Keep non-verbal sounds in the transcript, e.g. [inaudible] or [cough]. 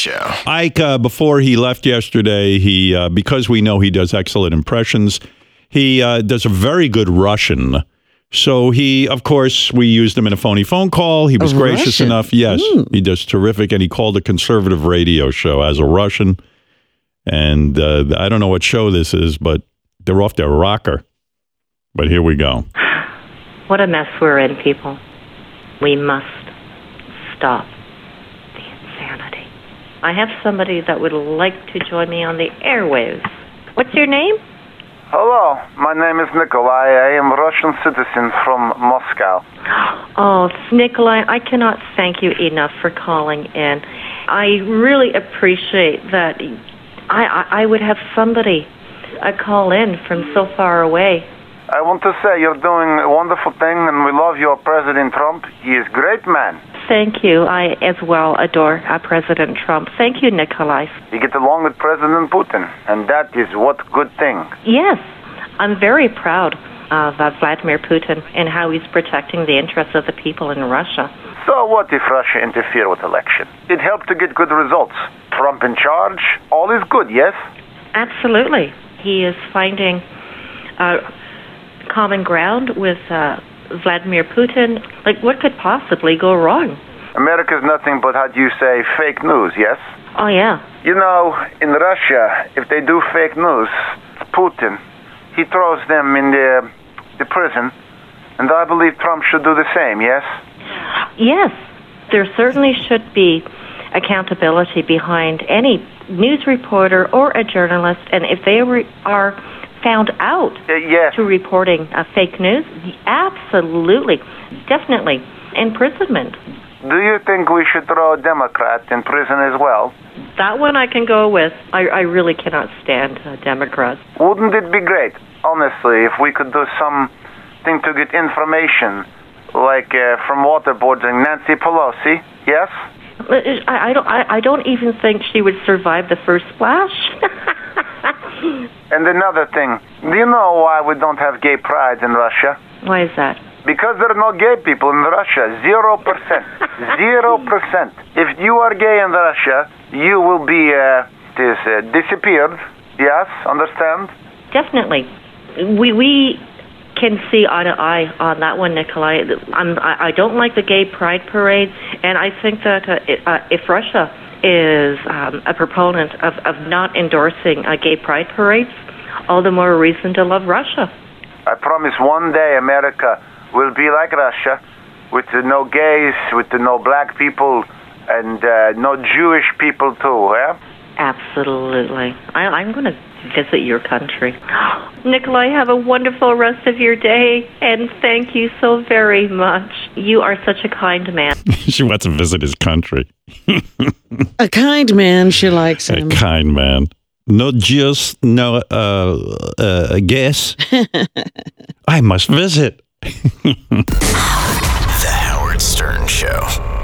Show. Ike, uh, before he left yesterday, he uh, because we know he does excellent impressions, he uh, does a very good Russian. So he, of course, we used him in a phony phone call. He was A gracious Russian? enough. Yes, he does terrific, and he called a conservative radio show as a Russian. And uh, I don't know what show this is, but they're off their rocker. But here we go. What a mess we're in, people. We must stop the insanity. I have somebody that would like to join me on the airwaves. What's your name? Hello, my name is Nikolai. I am a Russian citizen from Moscow. Oh, Nikolai, I cannot thank you enough for calling in. I really appreciate that. I, I, I would have somebody uh, call in from so far away. I want to say you're doing a wonderful thing, and we love your President Trump. He is great man. Thank you. I as well adore President Trump. Thank you, Nikolai. You get along with President Putin, and that is what good thing. Yes, I'm very proud of uh, Vladimir Putin and how he's protecting the interests of the people in Russia. So what if Russia interfere with election? It helped to get good results. Trump in charge, all is good, yes? Absolutely. He is finding uh, common ground with uh, Vladimir Putin. Like, what could possibly go wrong? America is nothing but, how do you say, fake news, yes? Oh, yeah. You know, in Russia, if they do fake news, Putin, he throws them in the, the prison, and I believe Trump should do the same, yes? Yes, there certainly should be accountability behind any news reporter or a journalist, and if they re- are found out Uh, yes. to reporting uh, fake news, absolutely, definitely imprisonment. Do you think we should throw a Democrat in prison as well? That one I can go with. I, I really cannot stand uh, Democrats. Wouldn't it be great, honestly, if we could do something to get information, like uh, from waterboarding Nancy Pelosi? Yes? I, I don't. I, I don't even think she would survive the first splash. And another thing, do you know why we don't have gay pride in Russia? Why is that? Because there are no gay people in Russia. Zero percent. Zero percent. If you are gay in Russia, you will be uh, this, uh, disappeared. Yes, understand? Definitely, we we can see eye to eye on that one, Nikolai. I'm, I I don't like the gay pride parade, and I think that uh, it, uh, if Russia is um, a proponent of of not endorsing uh, gay pride parades, all the more reason to love Russia. I promise one day America will be like Russia, with the no gays, with the no black people, and uh, no Jewish people too. Yeah. Absolutely. I, I'm going to visit your country. Nikolai, have a wonderful rest of your day, and thank you so very much. You are such a kind man. [laughs] she wants to visit his country. A kind man, she likes him. A kind man. Not just no uh, uh, guess. [laughs] I must visit. [laughs] The Howard Stern Show.